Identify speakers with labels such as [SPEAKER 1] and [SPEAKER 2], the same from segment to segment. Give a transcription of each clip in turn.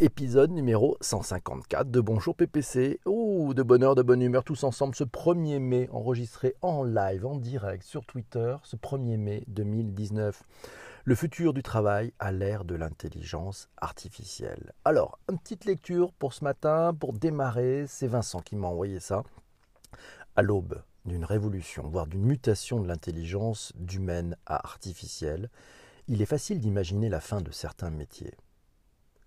[SPEAKER 1] Épisode numéro 154 de Bonjour PPC. Ouh, de bonheur, de bonne humeur, tous ensemble, ce 1er mai, enregistré en live, en direct, sur Twitter, ce 1er mai 2019. Le futur du travail à l'ère de l'intelligence artificielle. Alors, une petite lecture pour ce matin, pour démarrer, c'est Vincent qui m'a envoyé ça. À l'aube d'une révolution, voire d'une mutation de l'intelligence d'humaine à artificielle, il est facile d'imaginer la fin de certains métiers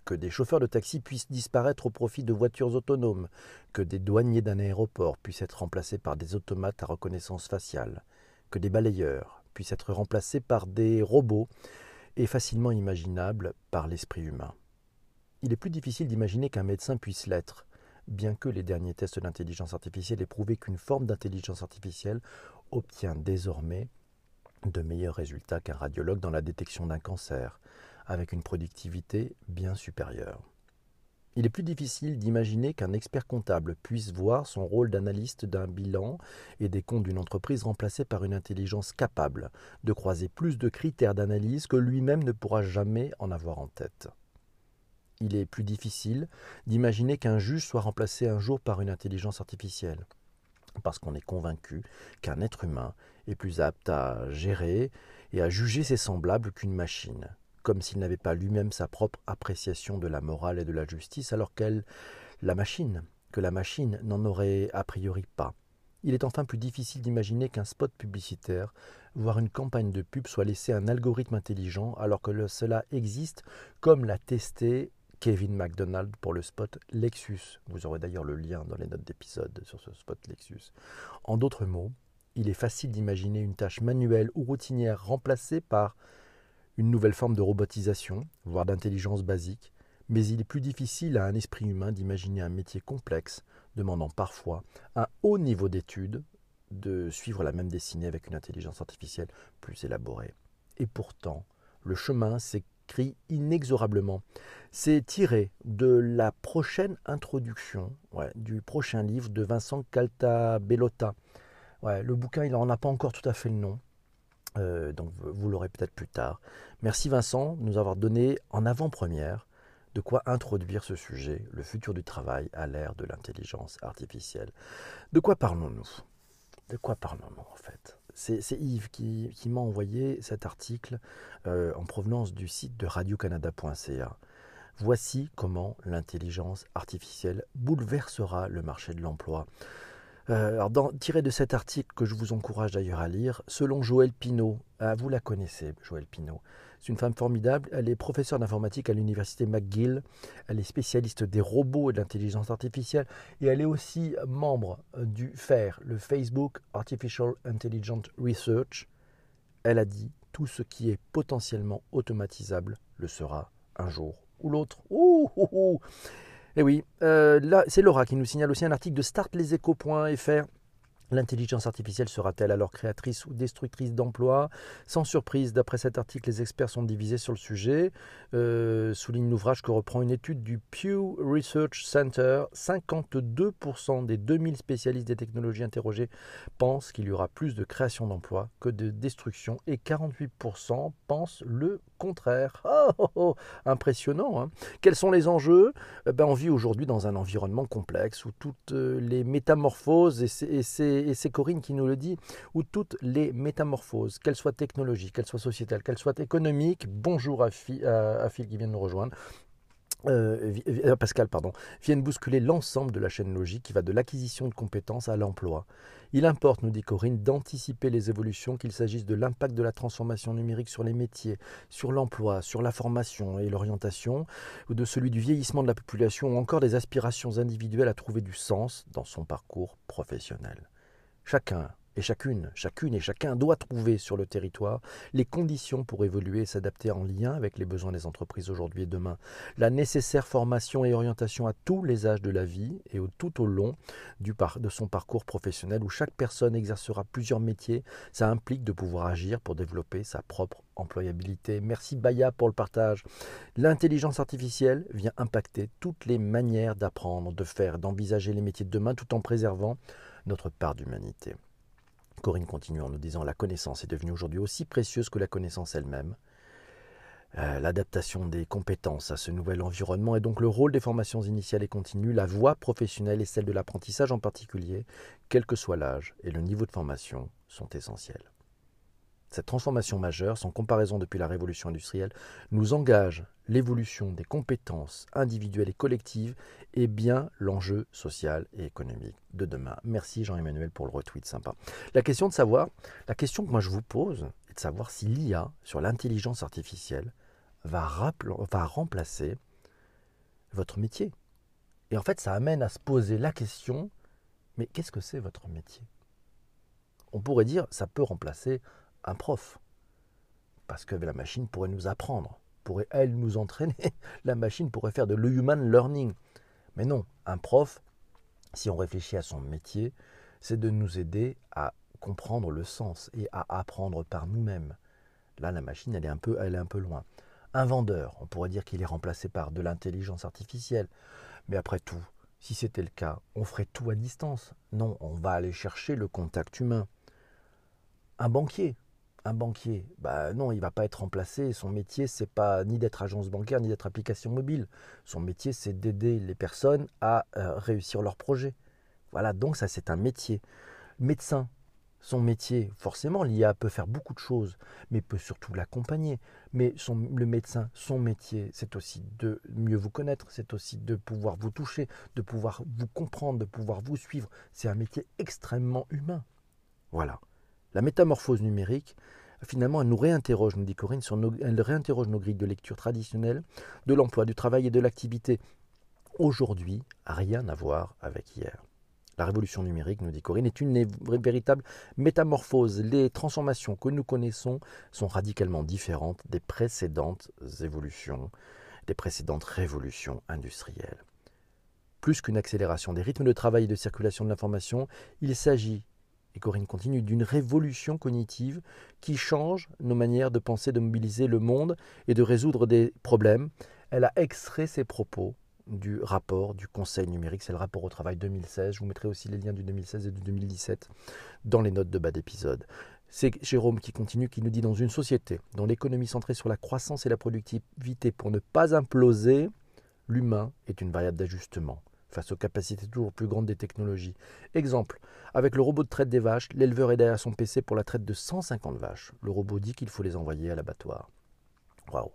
[SPEAKER 1] que des chauffeurs de taxi puissent disparaître au profit de voitures autonomes, que des douaniers d'un aéroport puissent être remplacés par des automates à reconnaissance faciale, que des balayeurs puissent être remplacés par des robots et facilement imaginables par l'esprit humain. Il est plus difficile d'imaginer qu'un médecin puisse l'être, bien que les derniers tests d'intelligence artificielle aient prouvé qu'une forme d'intelligence artificielle obtient désormais de meilleurs résultats qu'un radiologue dans la détection d'un cancer, avec une productivité bien supérieure. Il est plus difficile d'imaginer qu'un expert comptable puisse voir son rôle d'analyste d'un bilan et des comptes d'une entreprise remplacé par une intelligence capable de croiser plus de critères d'analyse que lui-même ne pourra jamais en avoir en tête. Il est plus difficile d'imaginer qu'un juge soit remplacé un jour par une intelligence artificielle, parce qu'on est convaincu qu'un être humain est plus apte à gérer et à juger ses semblables qu'une machine, comme s'il n'avait pas lui-même sa propre appréciation de la morale et de la justice, alors qu'elle, la machine, que la machine n'en aurait a priori pas. Il est enfin plus difficile d'imaginer qu'un spot publicitaire, voire une campagne de pub, soit laissé à un algorithme intelligent, alors que cela existe, comme l'a testé Kevin McDonald pour le spot Lexus. Vous aurez d'ailleurs le lien dans les notes d'épisode sur ce spot Lexus. En d'autres mots, il est facile d'imaginer une tâche manuelle ou routinière remplacée par une nouvelle forme de robotisation, voire d'intelligence basique, mais il est plus difficile à un esprit humain d'imaginer un métier complexe, demandant parfois un haut niveau d'études, de suivre la même destinée avec une intelligence artificielle plus élaborée. Et pourtant, le chemin s'écrit inexorablement. C'est tiré de la prochaine introduction, du prochain livre de Vincent Caltabellota. Ouais, le bouquin, il n'en a pas encore tout à fait le nom. Euh, donc vous l'aurez peut-être plus tard. Merci Vincent de nous avoir donné en avant-première de quoi introduire ce sujet, le futur du travail à l'ère de l'intelligence artificielle. De quoi parlons-nous? De quoi parlons-nous en fait? C'est, Yves qui, m'a envoyé cet article euh, en provenance du site de radiocanada.ca. Voici comment l'intelligence artificielle bouleversera le marché de l'emploi. Euh, alors dans, tiré de cet article que je vous encourage d'ailleurs à lire, selon Joël Pinault, ah, vous la connaissez, Joël Pinault, c'est une femme formidable, elle est professeure d'informatique à l'université McGill, elle est spécialiste des robots et de l'intelligence artificielle, et elle est aussi membre du FAIR, le Facebook Artificial Intelligence Research. Elle a dit, tout ce qui est potentiellement automatisable le sera un jour ou l'autre. Ouh, ouh, ouh. Et eh oui, euh, là, c'est Laura qui nous signale aussi un article de startleséchos.fr L'intelligence artificielle sera-t-elle alors créatrice ou destructrice d'emplois? Sans surprise, d'après cet article, les experts sont divisés sur le sujet. Euh, souligne l'ouvrage que reprend une étude du Pew Research Center. 52% des 2000 spécialistes des technologies interrogés pensent qu'il y aura plus de création d'emplois que de destruction et 48% pensent le contraire. Oh, oh, oh impressionnant. Hein Quels sont les enjeux? Eh ben, On vit aujourd'hui dans un environnement complexe où toutes euh, les métamorphoses et ces et c'est Corinne qui nous le dit, où toutes les métamorphoses, qu'elles soient technologiques, qu'elles soient sociétales, qu'elles soient économiques, bonjour à, Phil qui vient de nous rejoindre, euh, euh, Pascal, pardon, viennent bousculer l'ensemble de la chaîne logique qui va de l'acquisition de compétences à l'emploi. Il importe, nous dit Corinne, d'anticiper les évolutions, qu'il s'agisse de l'impact de la transformation numérique sur les métiers, sur l'emploi, sur la formation et l'orientation, ou de celui du vieillissement de la population, ou encore des aspirations individuelles à trouver du sens dans son parcours professionnel. Chacun et chacune, chacune et chacun doit trouver sur le territoire les conditions pour évoluer et s'adapter en lien avec les besoins des entreprises aujourd'hui et demain. La nécessaire formation et orientation à tous les âges de la vie et tout au long de son parcours professionnel où chaque personne exercera plusieurs métiers, ça implique de pouvoir agir pour développer sa propre employabilité. Merci Baya pour le partage. L'intelligence artificielle vient impacter toutes les manières d'apprendre, de faire, d'envisager les métiers de demain tout en préservant notre part d'humanité. Corinne continue en nous disant La connaissance est devenue aujourd'hui aussi précieuse que la connaissance elle-même. euh, l'adaptation des compétences à ce nouvel environnement et donc le rôle des formations initiales et continues, la voie professionnelle et celle de l'apprentissage en particulier, quel que soit l'âge et le niveau de formation, sont essentiels. Cette transformation majeure, sans comparaison depuis la révolution industrielle, nous engage l'évolution des compétences individuelles et collectives et bien l'enjeu social et économique de demain. Merci Jean-Emmanuel pour le retweet sympa. La question de savoir, la question que moi je vous pose est de savoir si l'IA sur l'intelligence artificielle va, va remplacer votre métier. Et en fait, ça amène à se poser la question, mais qu'est-ce que c'est votre métier? On pourrait dire, ça peut remplacer un prof. Parce que la machine pourrait nous apprendre, pourrait elle nous entraîner. La machine pourrait faire de l'human learning. Mais non, un prof, si on réfléchit à son métier, c'est de nous aider à comprendre le sens et à apprendre par nous-mêmes. Là, la machine, elle est un peu, elle un peu loin. Un vendeur, on pourrait dire qu'il est remplacé par de l'intelligence artificielle. Mais après tout, si c'était le cas, on ferait tout à distance. Non, on va aller chercher le contact humain. Un banquier, un banquier, bah non, il va pas être remplacé. Son métier, c'est pas ni d'être agence bancaire ni d'être application mobile. Son métier, c'est d'aider les personnes à euh, réussir leur projet. Voilà, donc ça, c'est un métier. Médecin, son métier, forcément, l'IA peut faire beaucoup de choses, mais peut surtout l'accompagner. Mais le médecin, son métier, c'est aussi de mieux vous connaître, c'est aussi de pouvoir vous toucher, de pouvoir vous comprendre, de pouvoir vous suivre. C'est un métier extrêmement humain. Voilà. La métamorphose numérique, finalement, elle nous réinterroge, nous dit Corinne, sur elle réinterroge nos grilles de lecture traditionnelles, de l'emploi, du travail et de l'activité. Aujourd'hui, rien à voir avec hier. La révolution numérique, nous dit Corinne, est une véritable métamorphose. Les transformations que nous connaissons sont radicalement différentes des précédentes évolutions, des précédentes révolutions industrielles. Plus qu'une accélération des rythmes de travail et de circulation de l'information, il s'agit et Corinne continue, d'une révolution cognitive qui change nos manières de penser, de mobiliser le monde et de résoudre des problèmes. Elle a extrait ses propos du rapport du Conseil numérique, c'est le rapport au travail 2016. Je vous mettrai aussi les liens du 2016 et du 2017 dans les notes de bas d'épisode. C'est Jérôme qui continue, qui nous dit dans une société dont l'économie centrée sur la croissance et la productivité pour ne pas imploser, l'humain est une variable d'ajustement face aux capacités toujours plus grandes des technologies. Exemple, avec le robot de traite des vaches, l'éleveur est derrière son PC pour la traite de 150 vaches. Le robot dit qu'il faut les envoyer à l'abattoir. Waouh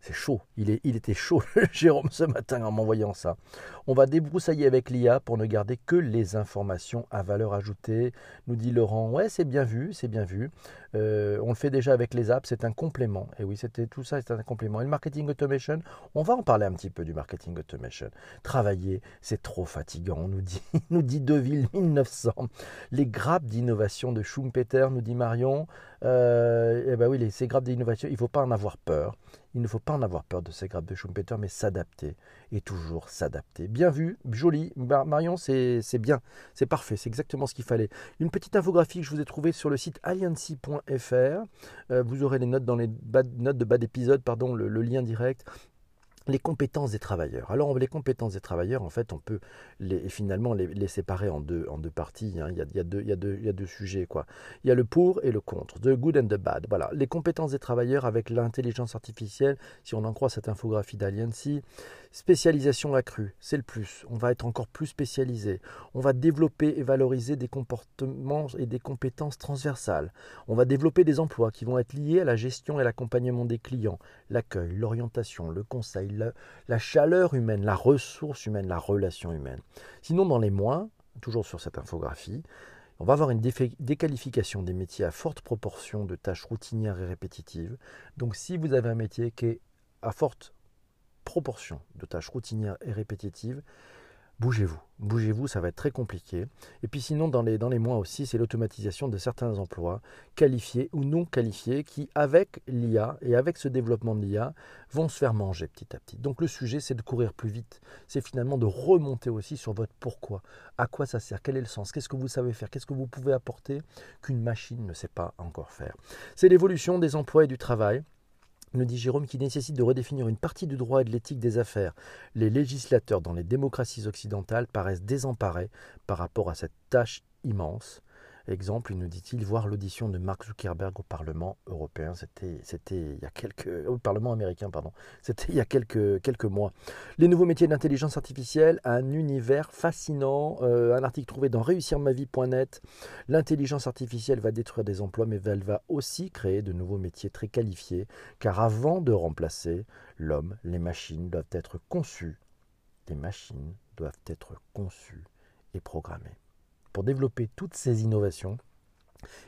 [SPEAKER 1] c'est chaud. Il, est, il était chaud, Jérôme, ce matin en m'envoyant ça. On va débroussailler avec l'IA pour ne garder que les informations à valeur ajoutée, nous dit Laurent. Ouais, c'est bien vu, c'est bien vu. Euh, on le fait déjà avec les apps, c'est un complément. Et oui, c'était tout ça, c'est un complément. Et le marketing automation, on va en parler un petit peu du marketing automation. Travailler, c'est trop fatigant, nous dit, nous dit Deville 1900. Les grappes d'innovation de Schumpeter, nous dit Marion. Euh, eh ben oui, ces grappes d'innovation, il ne faut pas en avoir peur. Il ne faut pas en avoir peur de ces grappes de Schumpeter, mais s'adapter et toujours s'adapter. Bien vu, joli. Marion, c'est bien, c'est parfait, c'est exactement ce qu'il fallait. Une petite infographie que je vous ai trouvée sur le site alliancy.fr. Euh, vous aurez les notes dans les notes de bas d'épisode, pardon, le, lien direct les compétences des travailleurs. Alors les compétences des travailleurs, en fait, on peut les, finalement les, séparer en deux, en deux parties. Hein. Il, y a, deux, il, y a deux, il, y a deux, sujets. Quoi. Il y a le pour et le contre, the good and the bad. Voilà. Les compétences des travailleurs avec l'intelligence artificielle, si on en croit cette infographie d'Aliancy, Spécialisation accrue, c'est le plus. On va être encore plus spécialisé. On va développer et valoriser des comportements et des compétences transversales. On va développer des emplois qui vont être liés à la gestion et l'accompagnement des clients, l'accueil, l'orientation, le conseil, la, chaleur humaine, la ressource humaine, la relation humaine. Sinon, dans les mois, toujours sur cette infographie, on va avoir une déqualification des métiers à forte proportion de tâches routinières et répétitives. Donc si vous avez un métier qui est à forte proportion de tâches routinières et répétitives, bougez-vous. Bougez-vous, ça va être très compliqué. Et puis sinon, dans les, dans les mois aussi, c'est l'automatisation de certains emplois, qualifiés ou non qualifiés, qui, avec l'IA et avec ce développement de l'IA, vont se faire manger petit à petit. Donc le sujet, c'est de courir plus vite. C'est finalement de remonter aussi sur votre pourquoi. À quoi ça sert? Quel est le sens? Qu'est-ce que vous savez faire? Qu'est-ce que vous pouvez apporter qu'une machine ne sait pas encore faire? C'est l'évolution des emplois et du travail nous dit Jérôme, qui nécessite de redéfinir une partie du droit et de l'éthique des affaires. Les législateurs dans les démocraties occidentales paraissent désemparés par rapport à cette tâche immense. Exemple, nous dit-il, voir l'audition de Mark Zuckerberg au Parlement européen, c'était, il y a quelques, au Parlement américain, pardon, c'était il y a quelques, mois. Les nouveaux métiers d'intelligence artificielle, un univers fascinant, euh, un article trouvé dans réussirmavie.net. L'intelligence artificielle va détruire des emplois, mais elle va aussi créer de nouveaux métiers très qualifiés, car avant de remplacer l'homme, les machines doivent être conçues. Les machines doivent être conçues et programmées. Pour développer toutes ces innovations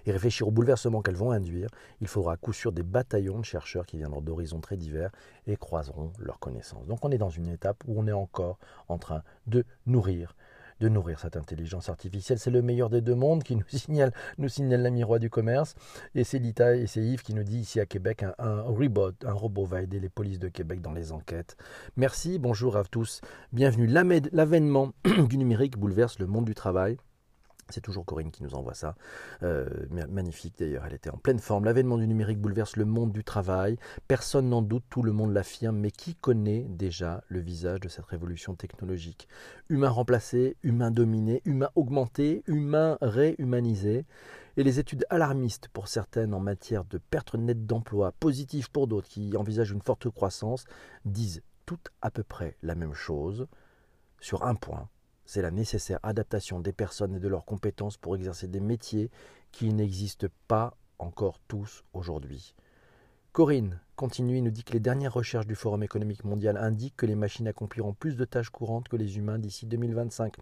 [SPEAKER 1] et réfléchir aux bouleversements qu'elles vont induire, il faudra à coup sûr des bataillons de chercheurs qui viendront d'horizons très divers et croiseront leurs connaissances. Donc on est dans une étape où on est encore en train de nourrir de nourrir cette intelligence artificielle. C'est le meilleur des deux mondes qui nous signale, nous signale l'ami roi du commerce. Et c'est Lita et c'est Yves qui nous dit ici à Québec un, un, robot, un robot va aider les polices de Québec dans les enquêtes. Merci, bonjour à tous. Bienvenue. L'avènement du numérique bouleverse le monde du travail. C'est toujours Corinne qui nous envoie ça. Euh, magnifique d'ailleurs, elle était en pleine forme. L'avènement du numérique bouleverse le monde du travail. Personne n'en doute, tout le monde l'affirme, mais qui connaît déjà le visage de cette révolution technologique? Humain remplacé, humain dominé, humain augmenté, humain réhumanisé. Et les études alarmistes pour certaines en matière de perte nette d'emploi, positives pour d'autres qui envisagent une forte croissance, disent toutes à peu près la même chose sur un point c'est la nécessaire adaptation des personnes et de leurs compétences pour exercer des métiers qui n'existent pas encore tous aujourd'hui. Corinne continue et nous dit que les dernières recherches du Forum économique mondial indiquent que les machines accompliront plus de tâches courantes que les humains d'ici 2025,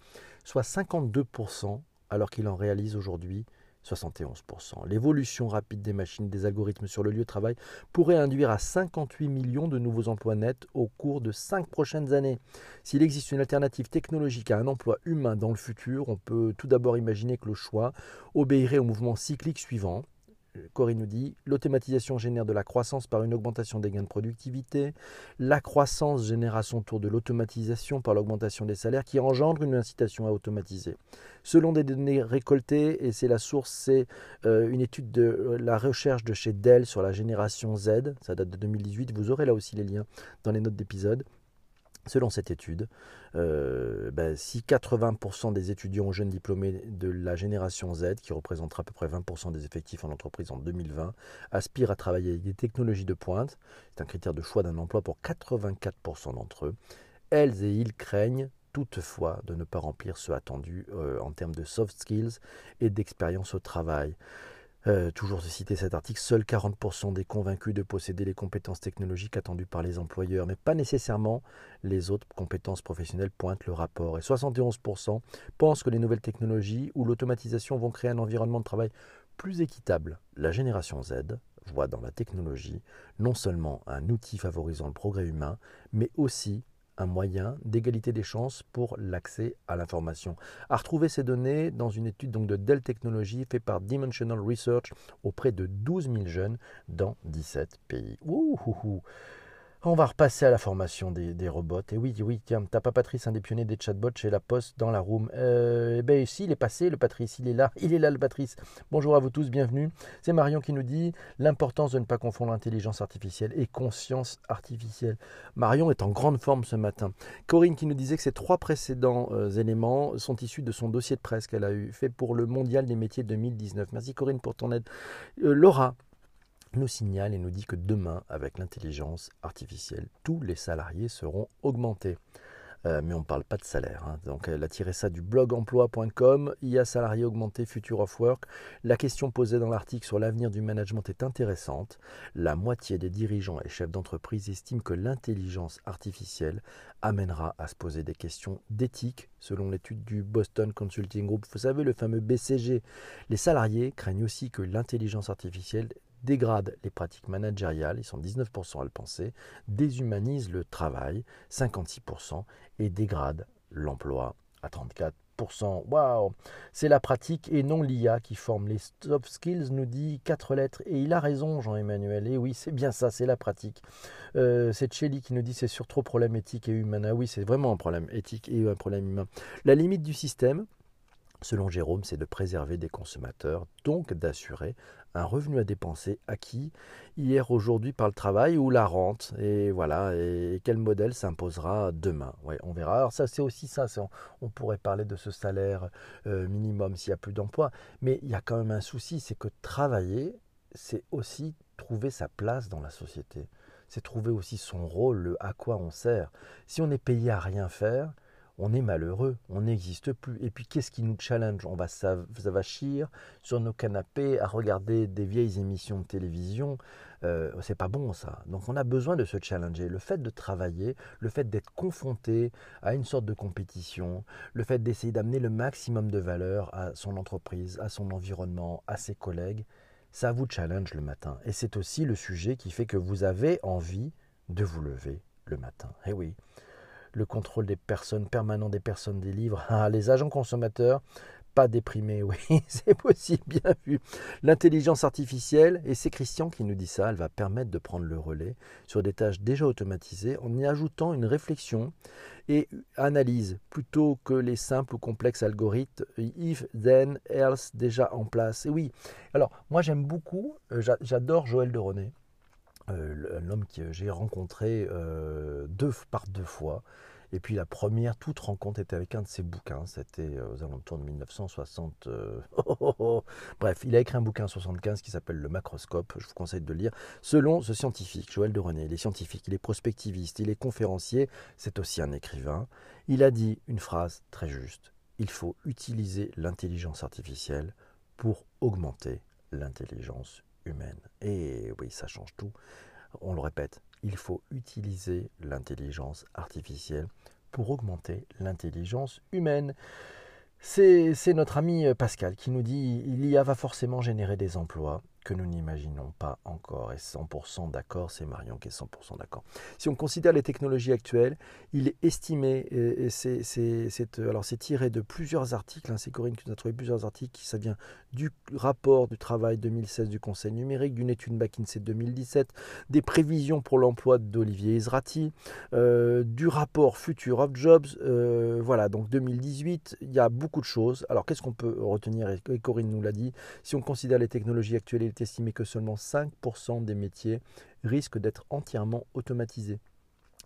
[SPEAKER 1] soit 52%, alors qu'ils en réalisent aujourd'hui 71%. L'évolution rapide des machines, des algorithmes sur le lieu de travail pourrait induire à 58 millions de nouveaux emplois nets au cours de 5 prochaines années. S'il existe une alternative technologique à un emploi humain dans le futur, on peut tout d'abord imaginer que le choix obéirait au mouvement cyclique suivant Corinne nous dit, l'automatisation génère de la croissance par une augmentation des gains de productivité. La croissance génère à son tour de l'automatisation par l'augmentation des salaires qui engendre une incitation à automatiser. Selon des données récoltées, et c'est la source, c'est euh, une étude de euh, la recherche de chez Dell sur la génération Z, ça date de 2018, vous aurez là aussi les liens dans les notes d'épisode. Selon cette étude, euh, ben, si 80% des étudiants jeunes diplômés de la génération Z, qui représentera à peu près 20% des effectifs en entreprise en 2020, aspirent à travailler avec des technologies de pointe, c'est un critère de choix d'un emploi pour 84% d'entre eux, elles et ils craignent toutefois de ne pas remplir ce attendu euh, en termes de soft skills et d'expérience au travail. Euh, toujours de citer cet article, seuls 40% des convaincus de posséder les compétences technologiques attendues par les employeurs, mais pas nécessairement les autres compétences professionnelles pointent le rapport. Et 71% pensent que les nouvelles technologies ou l'automatisation vont créer un environnement de travail plus équitable. La génération Z voit dans la technologie non seulement un outil favorisant le progrès humain, mais aussi un moyen d'égalité des chances pour l'accès à l'information. À retrouver ces données dans une étude donc de Dell Technologies faite par Dimensional Research auprès de 12 000 jeunes dans 17 pays. On va repasser à la formation des, robots. Et oui, oui, tiens, t'as pas Patrice, un des pionniers des chatbots chez La Poste dans la room. Euh, eh ben si, il est passé, le Patrice, il est là, il est là, le Patrice. Bonjour à vous tous, bienvenue. C'est Marion qui nous dit l'importance de ne pas confondre intelligence artificielle et conscience artificielle. Marion est en grande forme ce matin. Corinne qui nous disait que ces trois précédents euh, éléments sont issus de son dossier de presse qu'elle a eu fait pour le Mondial des métiers 2019. Merci Corinne pour ton aide. Euh, Laura nous signale et nous dit que demain, avec l'intelligence artificielle, tous les salariés seront augmentés. Euh, mais on ne parle pas de salaire. Hein. Donc elle a tiré ça du blog emploi.com, IA salarié augmenté, future of work. La question posée dans l'article sur l'avenir du management est intéressante. La moitié des dirigeants et chefs d'entreprise estiment que l'intelligence artificielle amènera à se poser des questions d'éthique, selon l'étude du Boston Consulting Group. Vous savez, le fameux BCG. Les salariés craignent aussi que l'intelligence artificielle dégrade les pratiques managériales, ils sont 19% à le penser, déshumanise le travail, 56%, et dégrade l'emploi à 34%. Waouh C'est la pratique et non l'IA qui forme les soft skills, nous dit quatre lettres. Et il a raison, Jean-Emmanuel. Et oui, c'est bien ça, c'est la pratique. Euh, c'est Chelly qui nous dit c'est sur trop problème éthique et humain. Ah oui, c'est vraiment un problème éthique et un problème humain. La limite du système, Selon Jérôme, c'est de préserver des consommateurs, donc d'assurer un revenu à dépenser acquis hier, aujourd'hui par le travail ou la rente. Et voilà, et quel modèle s'imposera demain? On verra. Alors ça, c'est aussi ça. On, pourrait parler de ce salaire euh, minimum s'il n'y a plus d'emploi. Mais il y a quand même un souci, c'est que travailler, c'est aussi trouver sa place dans la société. C'est trouver aussi son rôle, le à quoi on sert. Si on est payé à rien faire, on est malheureux, on n'existe plus. Et puis qu'est-ce qui nous challenge? On va s'avachir sur nos canapés à regarder des vieilles émissions de télévision. Euh, c'est pas bon ça. Donc on a besoin de se challenger. Le fait de travailler, le fait d'être confronté à une sorte de compétition, le fait d'essayer d'amener le maximum de valeur à son entreprise, à son environnement, à ses collègues, ça vous challenge le matin. Et c'est aussi le sujet qui fait que vous avez envie de vous lever le matin. Eh oui le contrôle des personnes, permanent des personnes, des livres. Ah, les agents consommateurs, pas déprimés, oui, c'est possible, bien vu. L'intelligence artificielle, et c'est Christian qui nous dit ça, elle va permettre de prendre le relais sur des tâches déjà automatisées en y ajoutant une réflexion et analyse plutôt que les simples ou complexes algorithmes if, then, else déjà en place. Et oui, alors moi j'aime beaucoup, euh, j'adore Joël de René. Euh, l'homme que j'ai rencontré euh, deux, par deux fois. Et puis la première toute rencontre était avec un de ses bouquins, c'était euh, aux alentours de 1960. Bref, il a écrit un bouquin en 75 qui s'appelle Le Macroscope, je vous conseille de le lire. Selon ce scientifique, Joël de René, il est scientifique, il est prospectiviste, il est conférencier, c'est aussi un écrivain. Il a dit une phrase très juste, il faut utiliser l'intelligence artificielle pour augmenter l'intelligence humaine. Et oui, ça change tout. On le répète, il faut utiliser l'intelligence artificielle pour augmenter l'intelligence humaine. C'est notre ami Pascal qui nous dit l'IA va forcément générer des emplois que nous n'imaginons pas encore. Et 100% d'accord, c'est Marion qui est 100% d'accord. Si on considère les technologies actuelles, il est estimé, et c'est, alors c'est tiré de plusieurs articles, hein, c'est Corinne qui nous a trouvé plusieurs articles, ça vient du rapport du travail 2016 du Conseil numérique, d'une étude McKinsey 2017, des prévisions pour l'emploi d'Olivier Israti, euh, du rapport Future of Jobs, euh, voilà, donc 2018, il y a beaucoup de choses. Alors qu'est-ce qu'on peut retenir, et Corinne nous l'a dit, si on considère les technologies actuelles estimé que seulement 5% des métiers risquent d'être entièrement automatisés,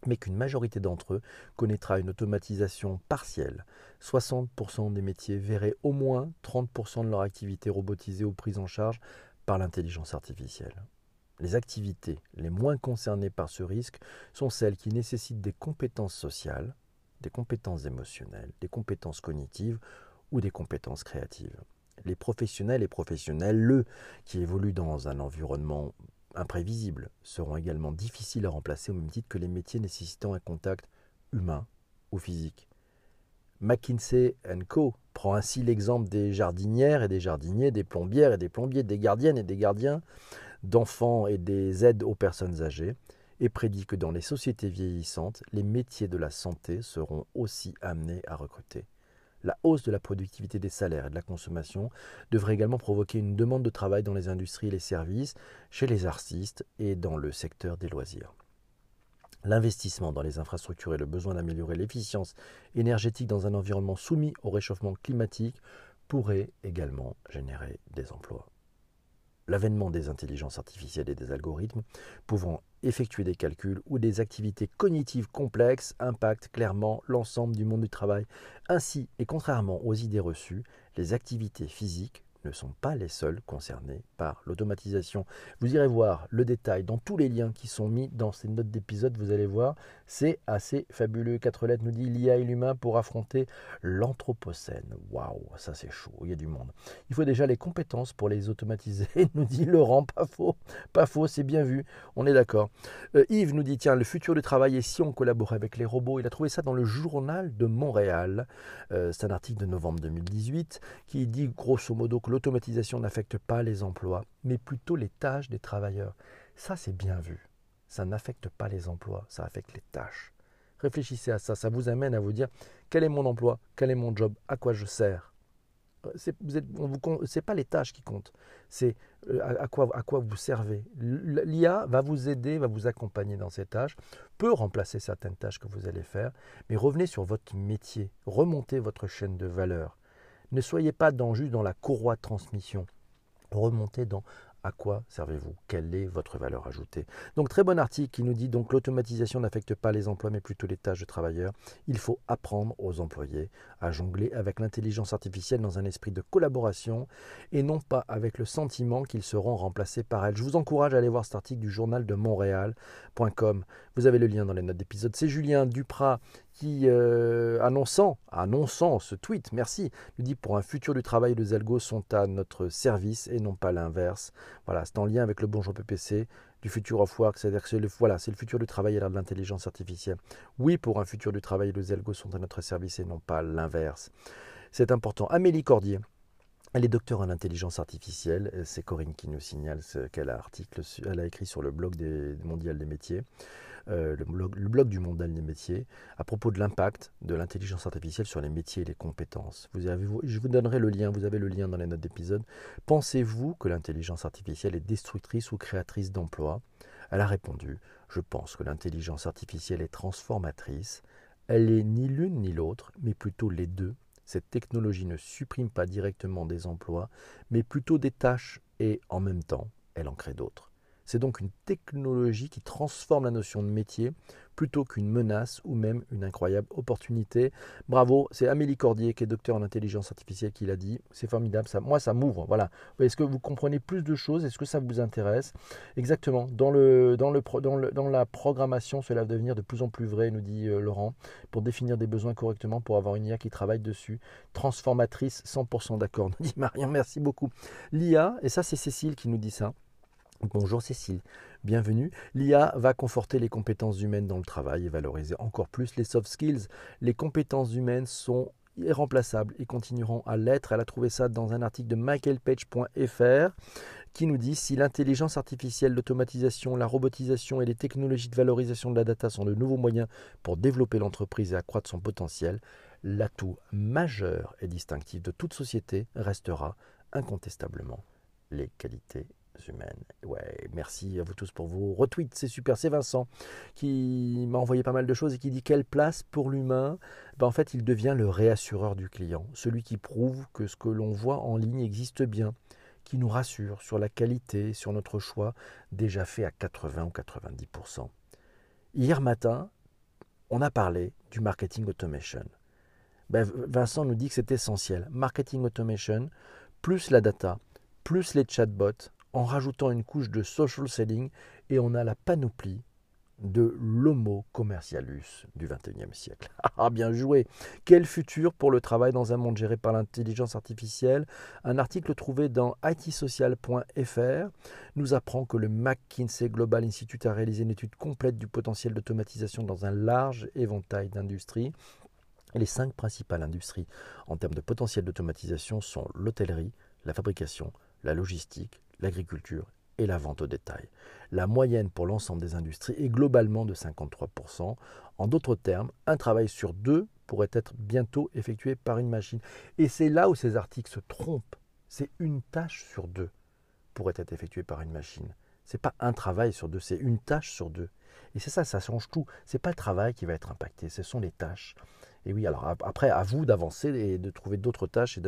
[SPEAKER 1] mais qu'une majorité d'entre eux connaîtra une automatisation partielle. 60% des métiers verraient au moins 30% de leur activité robotisée ou prise en charge par l'intelligence artificielle. Les activités les moins concernées par ce risque sont celles qui nécessitent des compétences sociales, des compétences émotionnelles, des compétences cognitives ou des compétences créatives les professionnels et professionnels qui évoluent dans un environnement imprévisible seront également difficiles à remplacer au même titre que les métiers nécessitant un contact humain ou physique. McKinsey Co. prend ainsi l'exemple des jardinières et des jardiniers, des plombières et des plombiers, des gardiennes et des gardiens, d'enfants et des aides aux personnes âgées, et prédit que dans les sociétés vieillissantes, les métiers de la santé seront aussi amenés à recruter. La hausse de la productivité des salaires et de la consommation devrait également provoquer une demande de travail dans les industries et les services, chez les artistes et dans le secteur des loisirs. L'investissement dans les infrastructures et le besoin d'améliorer l'efficience énergétique dans un environnement soumis au réchauffement climatique pourrait également générer des emplois. L'avènement des intelligences artificielles et des algorithmes pouvant effectuer des calculs ou des activités cognitives complexes impactent clairement l'ensemble du monde du travail. Ainsi, et contrairement aux idées reçues, les activités physiques ne sont pas les seuls concernés par l'automatisation. Vous irez voir le détail dans tous les liens qui sont mis dans ces notes d'épisode, vous allez voir, c'est assez fabuleux. Quatre lettres nous dit l'IA et l'humain pour affronter l'anthropocène. Waouh, ça c'est chaud, il y a du monde. Il faut déjà les compétences pour les automatiser, nous dit Laurent, pas faux, pas faux, c'est bien vu, on est d'accord. Euh, Yves nous dit, tiens, le futur du travail est si on collaborait avec les robots. Il a trouvé ça dans le journal de Montréal. Euh, c'est un article de novembre 2018 qui dit grosso modo que l'automatisation n'affecte pas les emplois, mais plutôt les tâches des travailleurs. Ça, c'est bien vu. Ça n'affecte pas les emplois, ça affecte les tâches. Réfléchissez à ça, ça vous amène à vous dire quel est mon emploi, quel est mon job, à quoi je sers? Ce n'est pas les tâches qui comptent, c'est euh, à, quoi, à quoi vous servez. L'IA va vous aider, va vous accompagner dans ces tâches, peut remplacer certaines tâches que vous allez faire, mais revenez sur votre métier, remontez votre chaîne de valeur. Ne soyez pas dans, juste dans la courroie de transmission. Remontez dans à quoi servez-vous? Quelle est votre valeur ajoutée? Donc très bon article qui nous dit donc l'automatisation n'affecte pas les emplois mais plutôt les tâches de travailleurs. Il faut apprendre aux employés à jongler avec l'intelligence artificielle dans un esprit de collaboration et non pas avec le sentiment qu'ils seront remplacés par elle. Je vous encourage à aller voir cet article du journal de Montréal.com. Vous avez le lien dans les notes d'épisode. C'est Julien Duprat qui, euh, annonçant, annonçant ce tweet, merci, nous dit pour un futur du travail, les algos sont à notre service et non pas l'inverse. Voilà, c'est en lien avec le bonjour PPC du futur of work, c'est-à-dire que c'est le, voilà, c'est le futur du travail et de l'intelligence artificielle. Oui, pour un futur du travail, les algos sont à notre service et non pas l'inverse. C'est important. Amélie Cordier. Elle est docteur en intelligence artificielle. C'est Corinne qui nous signale qu'elle a, article, elle a écrit sur le blog des, mondial des métiers. Euh, le, blog, du Mondial des métiers, à propos de l'impact de l'intelligence artificielle sur les métiers et les compétences. Je vous donnerai le lien, vous avez le lien dans les notes d'épisode. Pensez-vous que l'intelligence artificielle est destructrice ou créatrice d'emplois? Elle a répondu, je pense que l'intelligence artificielle est transformatrice. Elle est ni l'une ni l'autre, mais plutôt les deux. Cette technologie ne supprime pas directement des emplois, mais plutôt des tâches et, en même temps, elle en crée d'autres. C'est donc une technologie qui transforme la notion de métier plutôt qu'une menace ou même une incroyable opportunité. Bravo, c'est Amélie Cordier qui est docteur en intelligence artificielle qui l'a dit. C'est formidable, ça, moi ça m'ouvre. Voilà. Est-ce que vous comprenez plus de choses? Est-ce que ça vous intéresse? Exactement. Dans, dans la programmation, cela va devenir de plus en plus vrai, nous dit euh, Laurent, pour définir des besoins correctement, pour avoir une IA qui travaille dessus. Transformatrice, 100% d'accord, nous dit Marion. Merci beaucoup. L'IA, et ça c'est Cécile qui nous dit ça. Bonjour Cécile, bienvenue. L'IA va conforter les compétences humaines dans le travail et valoriser encore plus les soft skills. Les compétences humaines sont irremplaçables et continueront à l'être. Elle a trouvé ça dans un article de michaelpage.fr qui nous dit si l'intelligence artificielle, l'automatisation, la robotisation et les technologies de valorisation de la data sont de nouveaux moyens pour développer l'entreprise et accroître son potentiel, l'atout majeur et distinctif de toute société restera incontestablement les qualités humaines. Ouais, merci à vous tous pour vos retweets, c'est super. C'est Vincent qui m'a envoyé pas mal de choses et qui dit quelle place pour l'humain ben, En fait, il devient le réassureur du client, celui qui prouve que ce que l'on voit en ligne existe bien, qui nous rassure sur la qualité, sur notre choix, déjà fait à 80 ou 90%. Hier matin, on a parlé du marketing automation. Ben, Vincent nous dit que c'est essentiel. Marketing automation, plus la data, plus les chatbots, en rajoutant une couche de social selling et on a la panoplie de l'homo commercialus du XXIe siècle. Ah, bien joué Quel futur pour le travail dans un monde géré par l'intelligence artificielle? Un article trouvé dans itsocial.fr nous apprend que le McKinsey Global Institute a réalisé une étude complète du potentiel d'automatisation dans un large éventail d'industries. Les cinq principales industries en termes de potentiel d'automatisation sont l'hôtellerie, la fabrication, la logistique, l'agriculture et la vente au détail. La moyenne pour l'ensemble des industries est globalement de 53%. En d'autres termes, un travail sur deux pourrait être bientôt effectué par une machine. Et c'est là où ces articles se trompent. C'est une tâche sur deux pourrait être effectuée par une machine. C'est pas un travail sur deux, c'est une tâche sur deux. Et c'est ça, ça change tout. C'est pas le travail qui va être impacté, ce sont les tâches. Et oui, alors après, à vous d'avancer et de trouver d'autres tâches et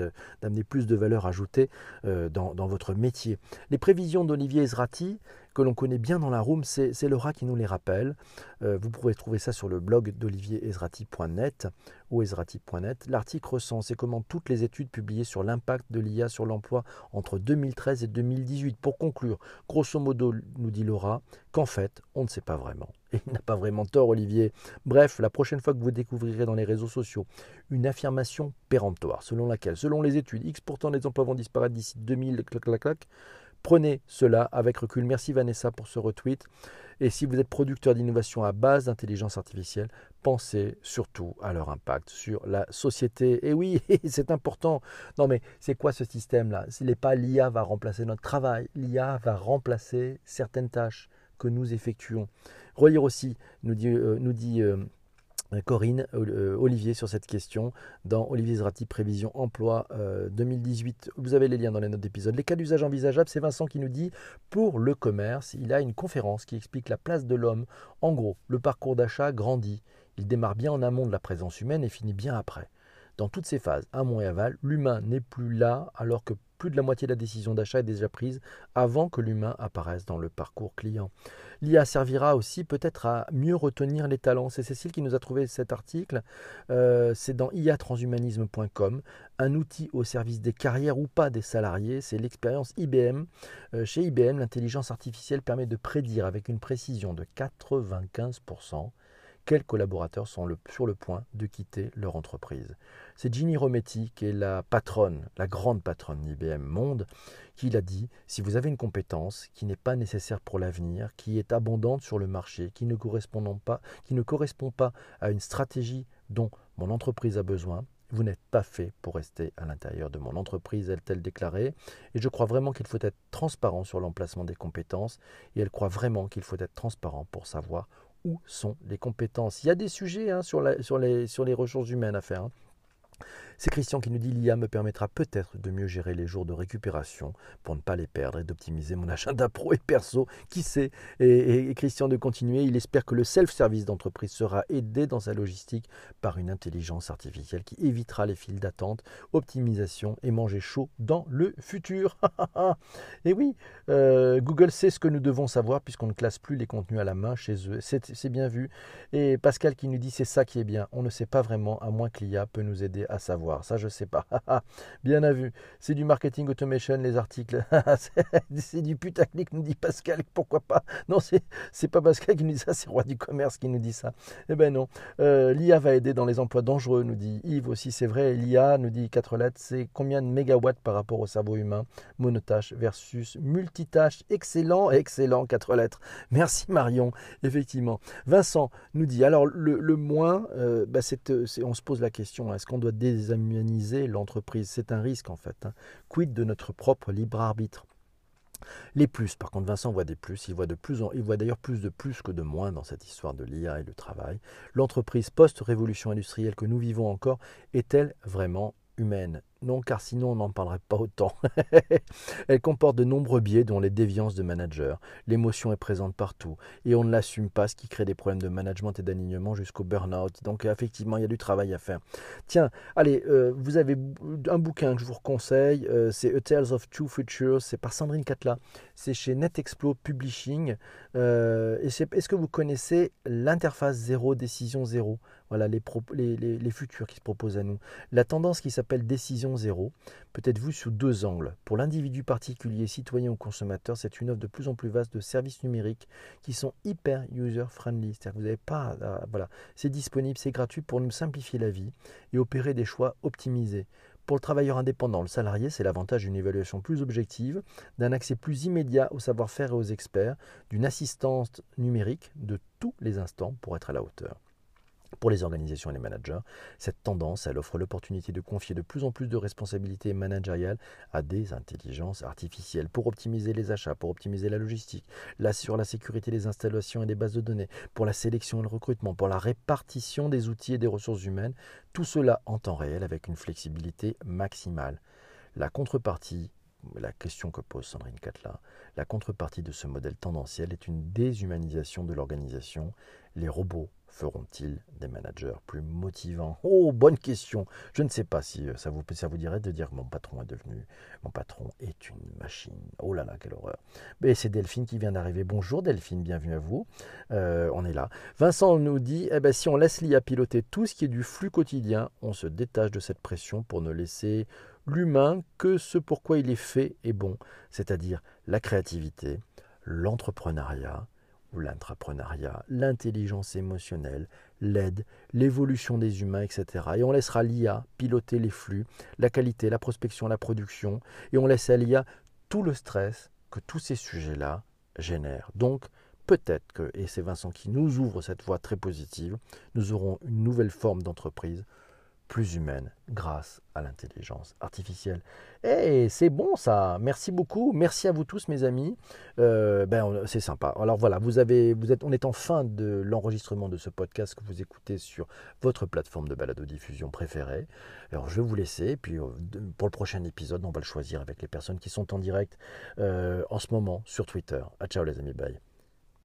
[SPEAKER 1] d'amener plus de valeur ajoutée euh, dans, dans, votre métier. Les prévisions d'Olivier Ezrati, que l'on connaît bien dans la room, c'est Laura qui nous les rappelle. Euh, vous pourrez trouver ça sur le blog d'olivierezrati.net ou ezrati.net. L'article recense et comment toutes les études publiées sur l'impact de l'IA sur l'emploi entre 2013 et 2018. Pour conclure, grosso modo, nous dit Laura, qu'en fait, on ne sait pas vraiment. Et il n'a pas vraiment tort, Olivier. Bref, la prochaine fois que vous découvrirez dans les réseaux sociaux une affirmation péremptoire, selon laquelle, selon les études, X pourtant les emplois vont disparaître d'ici 2000, clac, clac, clac, Prenez cela avec recul. Merci Vanessa pour ce retweet. Et si vous êtes producteur d'innovation à base d'intelligence artificielle, pensez surtout à leur impact sur la société. Et oui, c'est important. Non mais c'est quoi ce système-là? Ce n'est pas l'IA va remplacer notre travail. L'IA va remplacer certaines tâches que nous effectuons. Relire aussi, nous dit, euh, nous dit euh, Corinne, euh, Olivier sur cette question dans Olivier Zrati Prévision Emploi 2018. Euh, Vous avez les liens dans les notes d'épisode. Les cas d'usage envisageables, c'est Vincent qui nous dit pour le commerce, il a une conférence qui explique la place de l'homme. En gros, le parcours d'achat grandit. Il démarre bien en amont de la présence humaine et finit bien après. Dans toutes ses phases, amont et aval. L'humain n'est plus là alors que plus de la moitié de la décision d'achat est déjà prise avant que l'humain apparaisse dans le parcours client. L'IA servira aussi peut-être à mieux retenir les talents. C'est Cécile qui nous a trouvé cet article. Euh, c'est dans iatranshumanisme.com, un outil au service des carrières ou pas des salariés. C'est l'expérience IBM. Euh, chez IBM, l'intelligence artificielle permet de prédire avec une précision de 95% quels collaborateurs sont sur le point de quitter leur entreprise. C'est Ginny Rometty, qui est la patronne, la grande patronne d'IBM Monde, qui l'a dit, si vous avez une compétence qui n'est pas nécessaire pour l'avenir, qui est abondante sur le marché, qui ne, correspond pas, à une stratégie dont mon entreprise a besoin, vous n'êtes pas fait pour rester à l'intérieur de mon entreprise, a-t-elle déclaré. Et je crois vraiment qu'il faut être transparent sur l'emplacement des compétences. Et elle croit vraiment qu'il faut être transparent pour savoir où sont les compétences. Il y a des sujets hein, sur, sur, les, sur, les, ressources humaines à faire. Hein. C'est Christian qui nous dit l'IA me permettra peut-être de mieux gérer les jours de récupération pour ne pas les perdre et d'optimiser mon agenda pro et perso. Qui sait? Et, Christian de continuer, il espère que le self-service d'entreprise sera aidé dans sa logistique par une intelligence artificielle qui évitera les files d'attente, optimisation et manger chaud dans le futur. et oui, euh, Google sait ce que nous devons savoir puisqu'on ne classe plus les contenus à la main chez eux. C'est bien vu. Et Pascal qui nous dit c'est ça qui est bien. On ne sait pas vraiment à moins que l'IA peut nous aider à savoir. Ça, je sais pas. Bien à vu. C'est du marketing automation, les articles. c'est du putaclic, nous dit Pascal. Pourquoi pas? Non, c'est pas Pascal qui nous dit ça, c'est Roi du commerce qui nous dit ça. Eh ben non. Euh, L'IA va aider dans les emplois dangereux, nous dit Yves aussi. C'est vrai, l'IA, nous dit quatre lettres, c'est combien de mégawatts par rapport au cerveau humain? Monotâche versus multitâche. Excellent, excellent, quatre lettres. Merci Marion, effectivement. Vincent nous dit, alors le, moins, euh, bah, on se pose la question, est-ce qu'on doit désamiser humaniser l'entreprise. C'est un risque en fait. Hein. Quid de notre propre libre arbitre? Les plus, par contre, Vincent voit des plus, il voit, de plus il voit d'ailleurs plus de plus que de moins dans cette histoire de l'IA et du travail. L'entreprise post-révolution industrielle que nous vivons encore est-elle vraiment humaine non, car sinon on n'en parlerait pas autant. Elle comporte de nombreux biais, dont les déviances de manager. L'émotion est présente partout et on ne l'assume pas, ce qui crée des problèmes de management et d'alignement jusqu'au burn-out. Donc effectivement, il y a du travail à faire. Tiens, allez, euh, vous avez un bouquin que je vous conseille, euh, c'est A Tales of Two Futures, c'est par Sandrine Catla, c'est chez NetExplo Publishing. Euh, est-ce que vous connaissez l'interface zéro, décision zéro? Voilà les, futurs qui se proposent à nous. La tendance qui s'appelle décision zéro peut être vue sous deux angles. Pour l'individu particulier, citoyen ou consommateur, c'est une offre de plus en plus vaste de services numériques qui sont hyper user-friendly. C'est-à-dire que vous n'avez pas... voilà, c'est disponible, c'est gratuit pour nous simplifier la vie et opérer des choix optimisés. Pour le travailleur indépendant, le salarié, c'est l'avantage d'une évaluation plus objective, d'un accès plus immédiat au savoir-faire et aux experts, d'une assistance numérique de tous les instants pour être à la hauteur. Pour les organisations et les managers, cette tendance, elle offre l'opportunité de confier de plus en plus de responsabilités managériales à des intelligences artificielles pour optimiser les achats, pour optimiser la logistique, sur la sécurité des installations et des bases de données, pour la sélection et le recrutement, pour la répartition des outils et des ressources humaines, tout cela en temps réel avec une flexibilité maximale. La contrepartie la question que pose Sandrine Catla, la contrepartie de ce modèle tendanciel est une déshumanisation de l'organisation. Les robots feront-ils des managers plus motivants? Oh, bonne question. Je ne sais pas si euh, ça vous, ça vous dirait de dire mon patron est devenu, mon patron est une machine. Oh là là, quelle horreur. Mais c'est Delphine qui vient d'arriver. Bonjour Delphine, bienvenue à vous. Euh, on est là. Vincent nous dit, eh ben, si on laisse l'IA piloter tout ce qui est du flux quotidien, on se détache de cette pression pour ne laisser l'humain que ce pourquoi il est fait est bon, c'est-à-dire la créativité, l'entrepreneuriat, l'intrapreneuriat, l'intelligence émotionnelle, l'aide, l'évolution des humains, etc. Et on laissera l'IA piloter les flux, la qualité, la prospection, la production, et on laisse à l'IA tout le stress que tous ces sujets-là génèrent. Donc, peut-être que, et c'est Vincent qui nous ouvre cette voie très positive, nous aurons une nouvelle forme d'entreprise plus humaine grâce à l'intelligence artificielle. Et eh, c'est bon ça, merci beaucoup, merci à vous tous mes amis, euh, ben, c'est sympa. Alors voilà, vous avez, vous êtes, on est en fin de l'enregistrement de ce podcast que vous écoutez sur votre plateforme de balado-diffusion préférée. Alors je vais vous laisser, puis euh, pour le prochain épisode, on va le choisir avec les personnes qui sont en direct euh, en ce moment sur Twitter. À ciao les amis, bye.